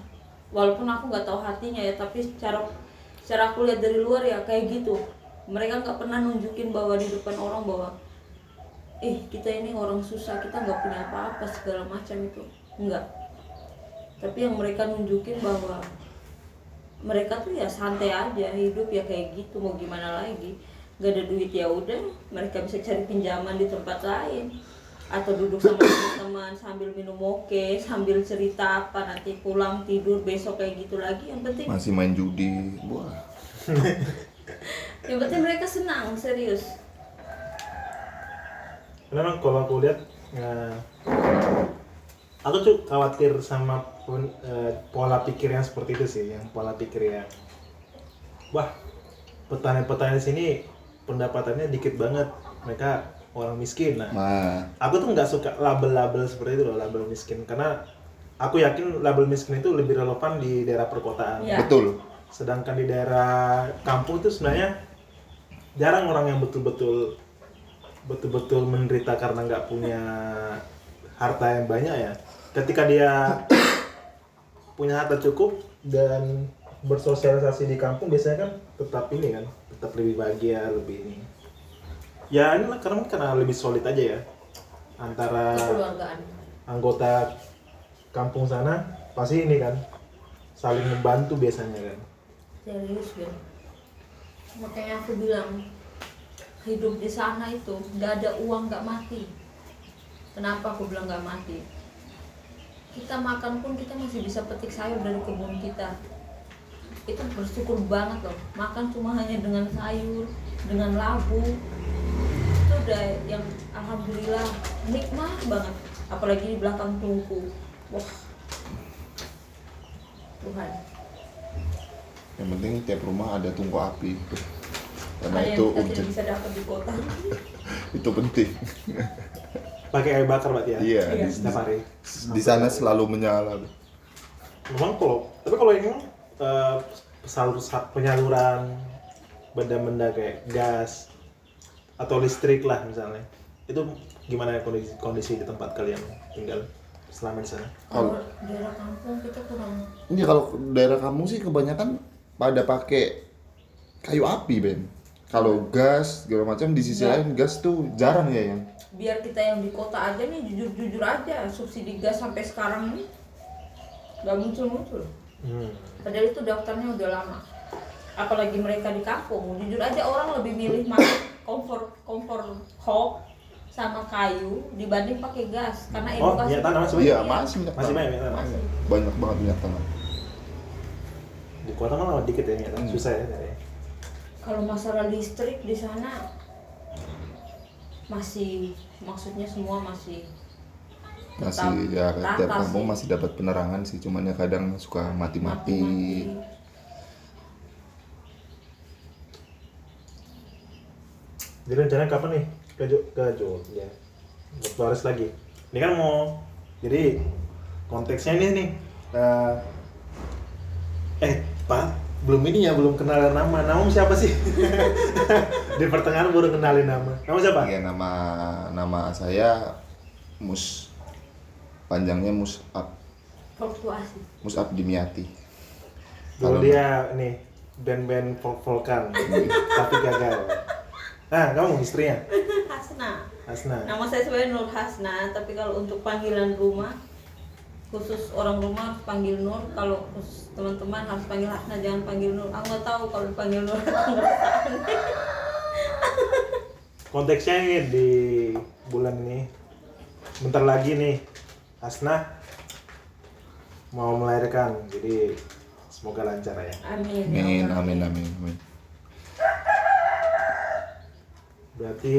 Walaupun aku nggak tahu hatinya ya tapi secara secara aku lihat dari luar ya kayak gitu. Mereka nggak pernah nunjukin bahwa di depan orang bahwa eh kita ini orang susah kita nggak punya apa-apa segala macam itu. Enggak tapi yang mereka nunjukin bahwa mereka tuh ya santai aja hidup ya kayak gitu mau gimana lagi gak ada duit ya udah. Mereka bisa cari pinjaman di tempat lain. Atau duduk sama teman-teman sambil minum oke sambil cerita apa nanti pulang tidur besok kayak gitu lagi. Yang penting masih main judi wah yang penting mereka senang serius. Memang kalau aku lihat, eh, aku tuh khawatir sama pun- eh, pola pikir yang seperti itu sih, yang pola pikir yang, wah petani-petani di sini pendapatannya dikit banget, mereka orang miskin. Nah, nah aku tuh nggak suka label-label seperti itu loh, label miskin, karena aku yakin label miskin itu lebih relevan di daerah perkotaan. Ya. betul Sedangkan di daerah kampung itu sebenarnya jarang orang yang betul-betul betul-betul menderita karena nggak punya harta yang banyak ya. Ketika dia punya harta cukup dan bersosialisasi di kampung biasanya kan tetap ini kan, tetap lebih bahagia, lebih ini. Ya ini lah, karena karena lebih solid aja ya. Antara anggota kampung sana pasti ini kan saling membantu biasanya kan. serius Ben makanya aku bilang hidup di sana itu nggak ada uang nggak mati. Kenapa aku bilang nggak mati? Kita makan pun kita masih bisa petik sayur dari kebun kita itu bersyukur banget loh. Makan cuma hanya dengan sayur dengan labu. Itu udah yang alhamdulillah nikmat banget. Apalagi di belakang tungku wah. Tuhan. Yang penting tiap rumah ada tungku api. Karena ada itu yang kita tidak urgent bisa dapat di kota. Itu penting. Pakai air bakar berarti ya? iya Iya. di, Setiap hari. di sana selalu menyala. Memang kalau tapi kalau yang eh, salur penyaluran benda-benda kayak gas atau listrik lah misalnya itu gimana kondisi kondisi di tempat kalian tinggal selama di sana? Kalau daerah kampung kita kurang ini kalau daerah kamu sih kebanyakan pada pakai kayu api Ben kalau gas segala macam di sisi Ya. lain gas tuh jarang ya yang biar kita yang di kota aja nih jujur-jujur aja subsidi gas sampai sekarang nih nggak muncul-muncul Hmm. Padahal itu daftarnya udah lama apalagi mereka di kampung jujur aja orang lebih milih masuk kompor kompor hok sama kayu dibanding pakai gas karena Oh, edukasi minyak tanah masih iya banyak? masih minyak Masih tanah. banyak minyak tanah? Masih. banyak banget minyak tanah Di kota malah dikit ya minyak tanah, Hmm. susah ya. kalau masalah listrik di sana masih maksudnya semua masih tetap masih ya tiap kampung sih. masih dapat penerangan sih cuman ya kadang suka mati-mati Jadi rencananya kapan nih ke Jo ke Jogja? Ke Flores lagi. Ini kan mau jadi konteksnya ini nih. eh, eh Pak, belum ini ya belum kenalan nama. Nama siapa sih? Di pertengahan baru kenalin nama. Nama siapa? Iya nama nama saya Mus panjangnya Musab fluktuasi. Musab Dimiati. Dulu Kalau- dia nih band-band folk folkan tapi gagal. Nah, kamu istrinya? Hasna. Hasna. nama saya sebenarnya Nur Hasna tapi kalau untuk panggilan rumah khusus orang rumah harus panggil Nur. Kalau khusus teman-teman harus panggil Hasna jangan panggil Nur. Aku nggak tahu kalau dipanggil Nur. Konteksnya ini di bulan ini. Bentar lagi nih Hasna mau melahirkan jadi semoga lancar ya amin ya Amin amin amin amin. berarti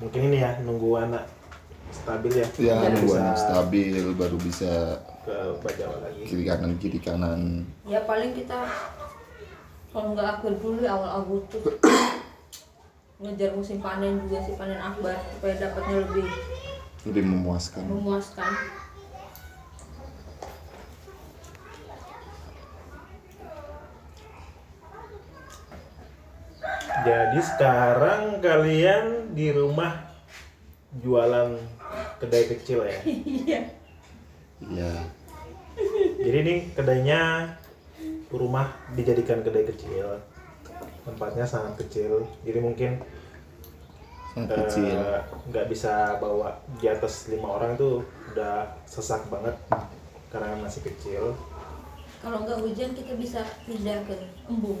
mungkin ini ya nunggu anak stabil ya Ya Iya. nunggu bisa anak stabil baru bisa ke Bajawa lagi kiri kanan kiri kanan. ya paling kita kalau nggak akhir dulu ya awal Agustus ngejar musim panen juga sih panen akbar supaya dapatnya lebih lebih memuaskan. memuaskan. Jadi sekarang kalian di rumah jualan kedai kecil ya? Iya. Iya. jadi nih kedainya rumah dijadikan kedai kecil. Tempatnya sangat kecil. Jadi mungkin kecil. nggak bisa bawa di atas lima orang itu udah sesak banget karena masih kecil Kalau nggak hujan kita bisa pindah ke embung.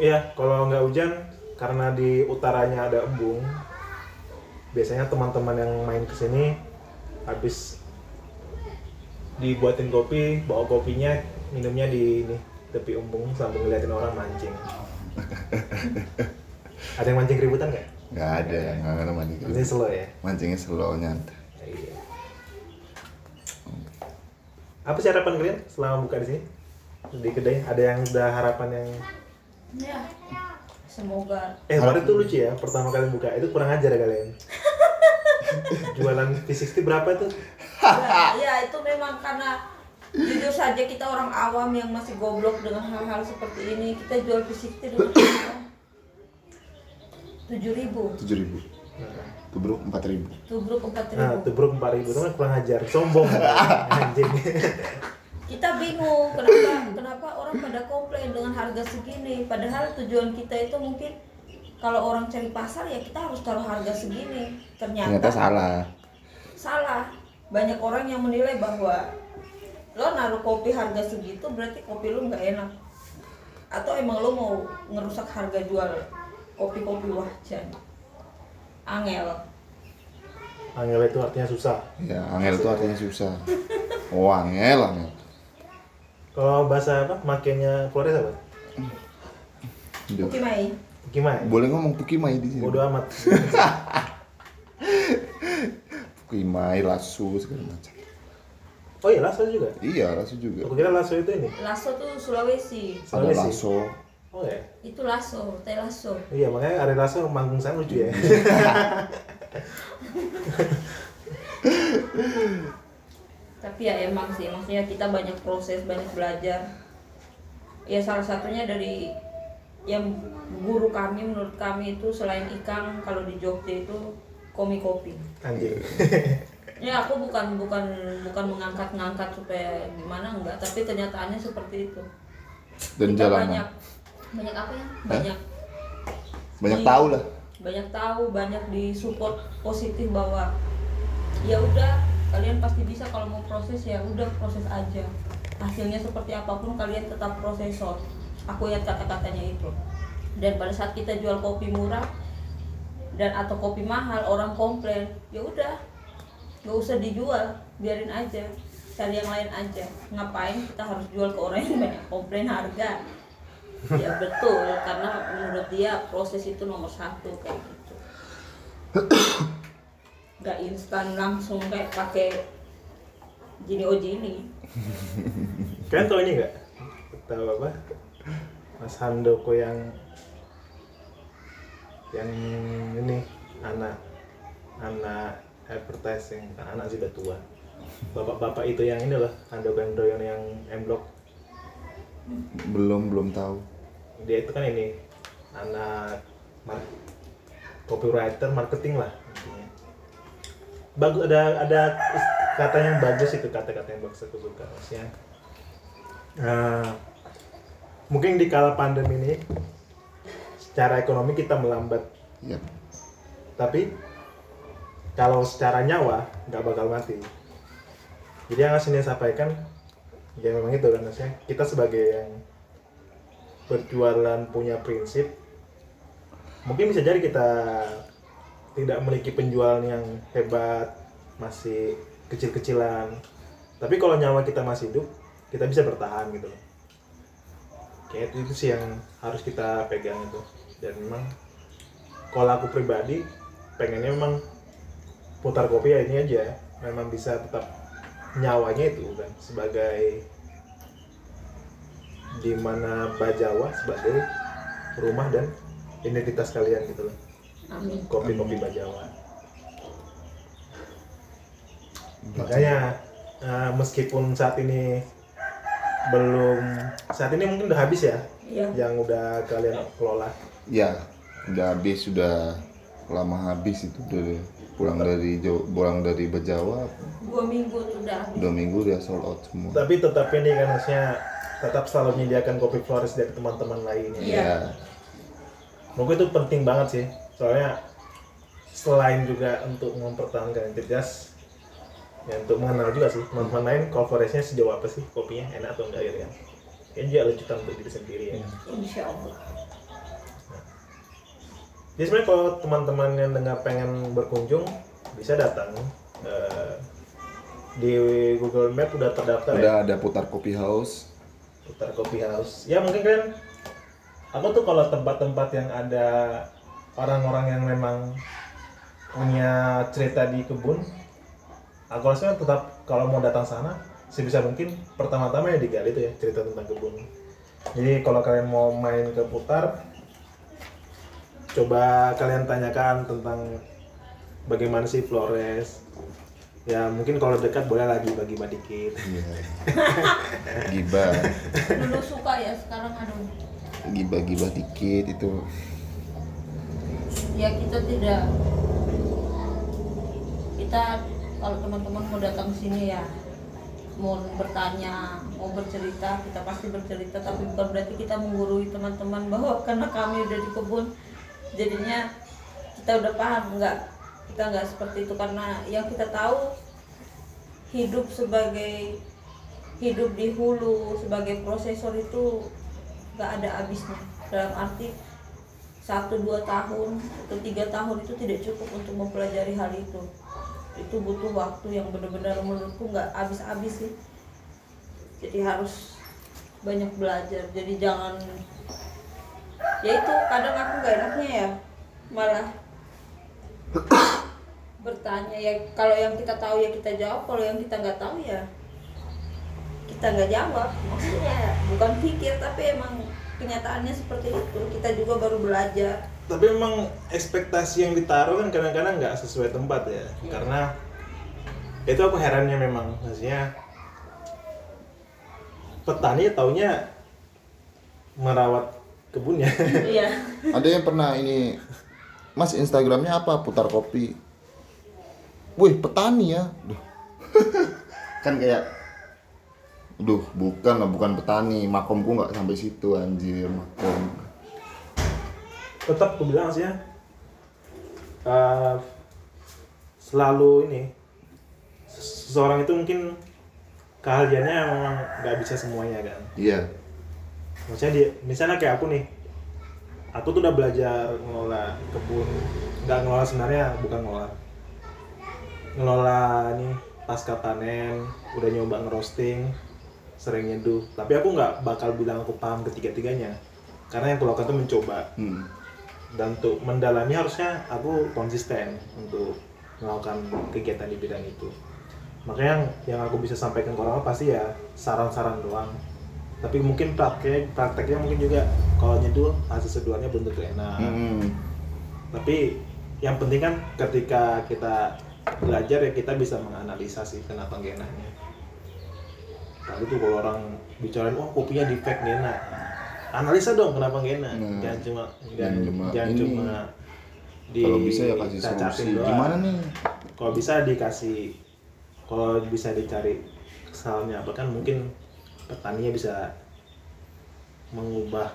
Iya, kalau nggak hujan karena di utaranya ada embung, biasanya teman-teman yang main ke sini habis dibuatin kopi, bawa kopinya, minumnya di ini tepi embung sambil ngeliatin orang mancing. ada yang mancing keributan nggak? Nggak ada, nggak ada mancing. Ini slow ya. Mancingnya slow nyantai. Iya. Apa sih harapan kalian selama buka di sini di kedai? Ada yang udah harapan yang Ya. Semoga Eh, kemarin tuh lucu ya, pertama kali buka itu kurang ajar ya kalian. Jualan V60 berapa tuh? ya, ya itu memang karena jujur saja kita orang awam yang masih goblok dengan hal-hal seperti ini kita jual fisik dengan tujuh ribu Tujuh ribu. Tubruk empat ribu. tubruk empat Nah, ribu tubruk 4000 itu kan kurang ajar, sombong. Anjing. kita bingung kenapa kenapa orang pada komplain dengan harga segini padahal tujuan kita itu mungkin kalau orang cari pasar ya kita harus taruh harga segini ternyata, Ternyata salah. salah banyak orang yang menilai bahwa lo naruh kopi harga segitu berarti kopi lu nggak enak atau emang lo mau ngerusak harga jual kopi-kopi wajan angel Angel itu artinya susah. Ya, angel itu artinya susah. Oh, angel, angel. Kalau bahasa apa? Makainya Flores apa? Duh. Oke Mai Gimana? Boleh ngomong Pukimai di sini. Bodoh amat. Pukimai, lasso segala macam. Oh iya, Lasso juga. Iya, lasso juga. Aku kira Lasso itu ini. Lasso tuh Sulawesi Ada Sulawesi. lasso. Oh ya. itu lasso teh lasso Iya, makanya ada Lasso manggung sana lucu ya. tapi ya emang sih maksudnya kita banyak proses banyak belajar ya salah satunya dari yang guru kami menurut kami itu selain ikan kalau di Jogja itu komi kopi Anjing. ya aku bukan bukan bukan mengangkat-ngangkat supaya gimana enggak tapi kenyataannya seperti itu Dan Kita jalanan. banyak banyak apa ya? Banyak. Banyak di- tahu lah. banyak tahu banyak disupport positif bahwa ya udah kalian pasti bisa kalau mau proses ya udah proses aja. Hasilnya seperti apa pun kalian tetap prosesor. Aku lihat kata-katanya itu. Dan pada saat kita jual kopi murah dan atau kopi mahal orang komplain ya udah nggak usah dijual biarin aja cari yang lain aja. Ngapain kita harus jual ke orang yang banyak komplain harga ya betul karena menurut dia proses itu nomor satu kayak gitu nggak instan langsung kayak pakai jini oh jini Kalian tahu ini nggak? Tahu apa? Mas Handoko yang yang ini anak anak advertising anak sih udah tua. Bapak-bapak itu yang ini loh Handoko yang doyan yang M Block. Belum, belum tahu. Dia itu kan ini anak mar- copywriter marketing lah intinya. Bagus ada ada kata yang bagus itu kata-kata yang bagus aku suka maksudnya. eh, mungkin di kala pandemi ini secara ekonomi kita melambat Iya. tapi kalau secara nyawa nggak bakal mati jadi yang aslinya sampaikan ya memang itu kan maksudnya kita sebagai yang berjualan punya prinsip mungkin bisa jadi kita tidak memiliki penjualan yang hebat masih kecil-kecilan. Tapi kalau nyawa kita masih hidup kita bisa bertahan gitu loh. Kayak itu, itu sih yang harus kita pegang itu. Dan memang kalau aku pribadi pengennya memang putar kopi ya ini aja. Memang bisa tetap nyawanya itu kan sebagai di mana Bajawa sebagai rumah dan identitas kalian gitu loh. Amin. Kopi-kopi Bajawa makanya eh, meskipun saat ini belum saat ini mungkin udah habis ya iya. yang udah kalian kelola. Ya, udah habis, sudah lama habis itu udah pulang dari Jawa, pulang dari Bejawa, dua minggu udah habis. Dua minggu dia sold out semua. tapi tetap ini kan maksudnya tetap selalu menyediakan kopi Flores dari teman-teman lainnya. Iya. Ya, menurutku itu penting banget sih. Soalnya selain juga untuk mempertahankan identitas ya untuk mengenal juga sih teman-teman lain kalau forestnya sejauh apa sih kopinya? Enak atau enggak gitu kan? Ini juga lanjutan untuk diri sendiri ya. Insya Allah jadi sebenarnya kalau teman-teman yang dengar pengen berkunjung bisa datang Eh, di Google Map udah terdaftar ya. Udah ada putar kopi house. Putar kopi house ya mungkin kan aku tuh kalau tempat-tempat yang ada orang-orang yang memang punya cerita di kebun aku rasa tetap kalau mau datang sana sebisa mungkin pertama-tama ya digali tuh ya cerita tentang kebun. Jadi kalau kalian mau main ke putar coba kalian tanyakan tentang bagaimana sih Flores ya mungkin kalau dekat boleh lagi bagi-bagi dikit. Iya. Gibah, dulu suka ya sekarang aduh. Gibah-gibah dikit itu. ya kita tidak. Kita kalau teman-teman mau datang sini ya mau bertanya mau bercerita kita pasti bercerita tapi bukan berarti kita menggurui teman-teman bahwa karena kami udah di kebun jadinya kita udah paham nggak kita nggak seperti itu karena yang kita tahu hidup sebagai hidup di hulu sebagai prosesor itu nggak ada habisnya. Dalam arti satu dua tahun atau tiga tahun itu tidak cukup untuk mempelajari hal itu. Itu butuh waktu yang benar-benar menurutku nggak habis-habis sih. Jadi harus banyak belajar. Jadi jangan ya itu kadang aku nggak enaknya ya. Malah bertanya ya kalau yang kita tahu ya kita jawab. Kalau yang kita nggak tahu ya kita nggak jawab. Maksudnya bukan pikir tapi emang kenyataannya seperti itu. Kita juga baru belajar. Tapi memang ekspektasi yang ditaruh kan kadang-kadang nggak sesuai tempat ya. Karena itu aku herannya memang. Maksudnya petani taunya merawat kebunnya. Iya. Ada yang pernah ini, Mas Instagramnya apa? Putar kopi. Wih petani ya. Duh. kan kayak, duh bukan lah bukan petani. Makomku nggak sampai situ anjir makom. tetap aku bilang sih ya eh, selalu ini seseorang itu mungkin keahliannya memang nggak bisa semuanya kan Iya. maksudnya dia misalnya kayak aku nih aku tuh udah belajar ngelola kebun nggak ngelola sebenarnya bukan ngelola. Ngelola nih pasca panen udah nyoba ngerosting sering nyeduh. Tapi aku nggak bakal bilang aku paham ketiga-tiganya. Karena yang aku lakukan tuh mencoba. Hmm. dan untuk mendalami harusnya aku konsisten untuk melakukan kegiatan di bidang itu. Makanya yang, yang aku bisa sampaikan ke orang pasti ya saran-saran doang tapi mungkin praktek prakteknya mungkin juga kalau nyeduh hasil seduhannya belum tentu enak Hmm. tapi yang penting kan ketika kita belajar ya kita bisa menganalisa sih kenapa nggak enaknya tapi tuh kalau orang bicarain oh kopinya defect nih enak analisa dong kenapa nggak enak Hmm. jangan cuma Jangan cuma jangan cuma di Kalau bisa ya kasih solusi. doang. Gimana nih? kalau bisa dikasih kalau bisa dicari kesalahannya apa kan mungkin petaninya bisa mengubah.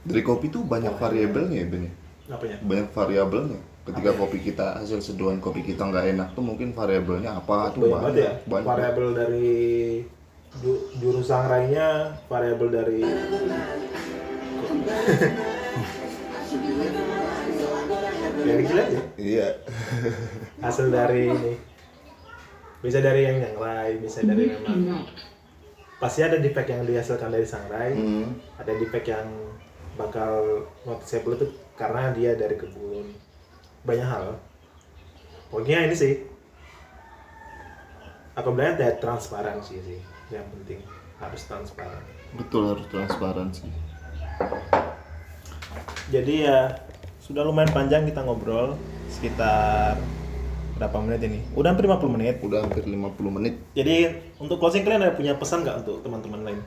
Dari kopi tuh banyak variabelnya ya Ben ya? apanya? Banyak variabelnya. Ketika kopi kita hasil seduhan kopi kita nggak enak tuh mungkin variabelnya apa tuh banyak banget ya? Banyak. variabel dari ju- juru sangrainya variabel dari dari gila ya? Iya. hasil dari ini. Bisa dari yang nyangrai bisa dari memang pasti ada defect yang dihasilkan dari sangrai Hmm. ada defect yang bakal noticeable itu karena dia dari kebun. Banyak hal. Pokoknya ini sih. Aku bilang ada transparansi sih yang penting. Harus transparan. Betul harus transparansi. jadi ya sudah lumayan panjang kita ngobrol. Sekitar berapa menit ini? Udah hampir 50 menit. Udah hampir 50 menit. jadi untuk closing kalian ada punya pesan nggak untuk teman-teman lain?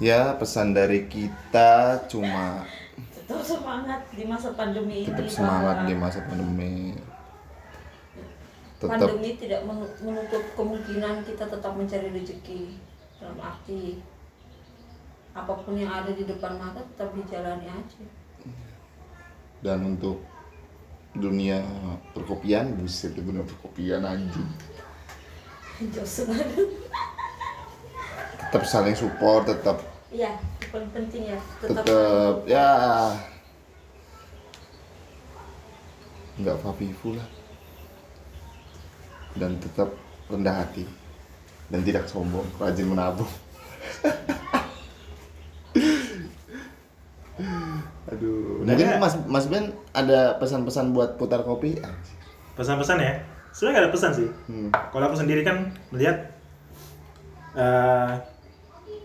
Ya pesan dari kita cuma tetap semangat di masa pandemi ini tetap semangat bahwa di masa pandemi. Tetap pandemi tidak menu- menutup kemungkinan kita tetap mencari rezeki. Dalam arti apa pun yang ada di depan mata tetap dijalani aja. Dan untuk dunia perkopian buset dunia perkopian anjing banget. tetap saling support tetap Iya, itu paling penting ya. Tetap, tetap ya nggak fafifu lah dan tetap rendah hati dan tidak sombong rajin menabung aduh mungkin ada? mas mas Ben ada pesan-pesan buat putar kopi pesan-pesan ya sebenarnya nggak ada pesan sih Hmm. kalau aku sendiri kan melihat eh,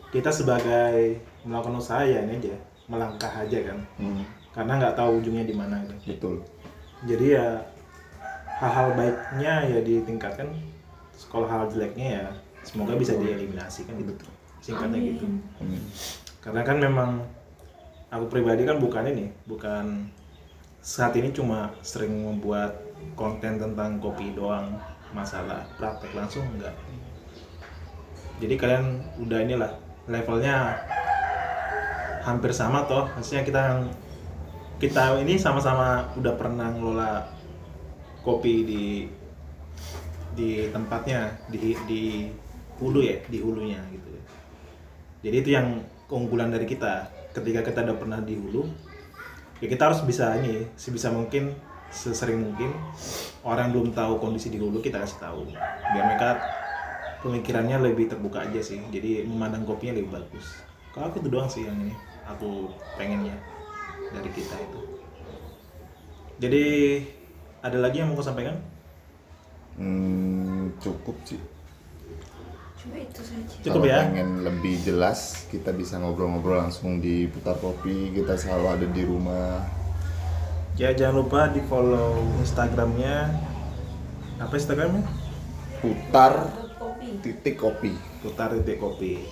kita sebagai melakukan usaha ya ini aja melangkah aja kan Hmm, karena nggak tahu ujungnya di mana gitu. betul jadi ya hal-hal baiknya ya ditingkatkan kalau hal jeleknya ya semoga bisa dieliminasi kan gitu singkatnya Amin. gitu Amin. karena kan memang aku pribadi kan bukan ini bukan saat ini cuma sering membuat konten tentang kopi doang masalah praktek langsung enggak. Jadi kalian udah inilah levelnya hampir sama toh maksudnya kita kita ini sama-sama udah pernah ngelola kopi di di tempatnya di di hulu ya di hulunya gitu. Jadi itu yang keunggulan dari kita ketika kita udah pernah di hulu ya kita harus bisa ini sebisa mungkin sesering mungkin orang yang belum tahu kondisi di hulu kita kasih tahu. Biar mereka pemikirannya lebih terbuka aja sih. Jadi memandang kopinya lebih bagus. Kalau aku itu doang sih yang ini aku pengennya dari kita itu. Jadi ada lagi yang mau aku sampaikan? Hmm, cukup sih itu saja. Cukup Kalau ya? pengen lebih jelas kita bisa ngobrol-ngobrol langsung di putar kopi. Kita selalu ada di rumah. Ya jangan lupa di follow instagramnya. Apa instagramnya? Putar titik kopi. Putar titik kopi.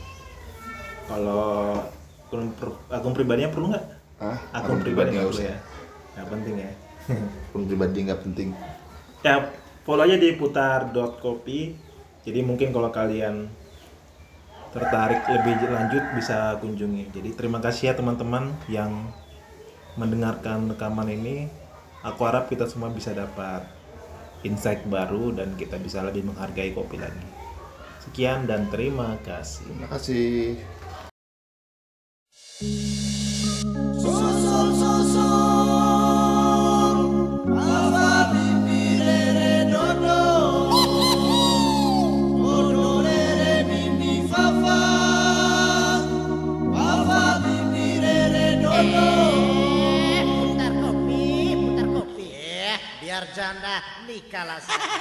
Kalau akun, akun pribadinya perlu nggak? Ah akun, pribadi nggak nggak perlu usah. ya. Nggak penting ya. Akun pribadi nggak penting. Ya follow aja di putar.kopi jadi mungkin kalau kalian tertarik lebih lanjut bisa kunjungi. Jadi terima kasih ya teman-teman yang mendengarkan rekaman ini. Aku harap kita semua bisa dapat insight baru dan kita bisa lebih menghargai kopi lagi. Sekian dan terima kasih. Terima kasih alasan.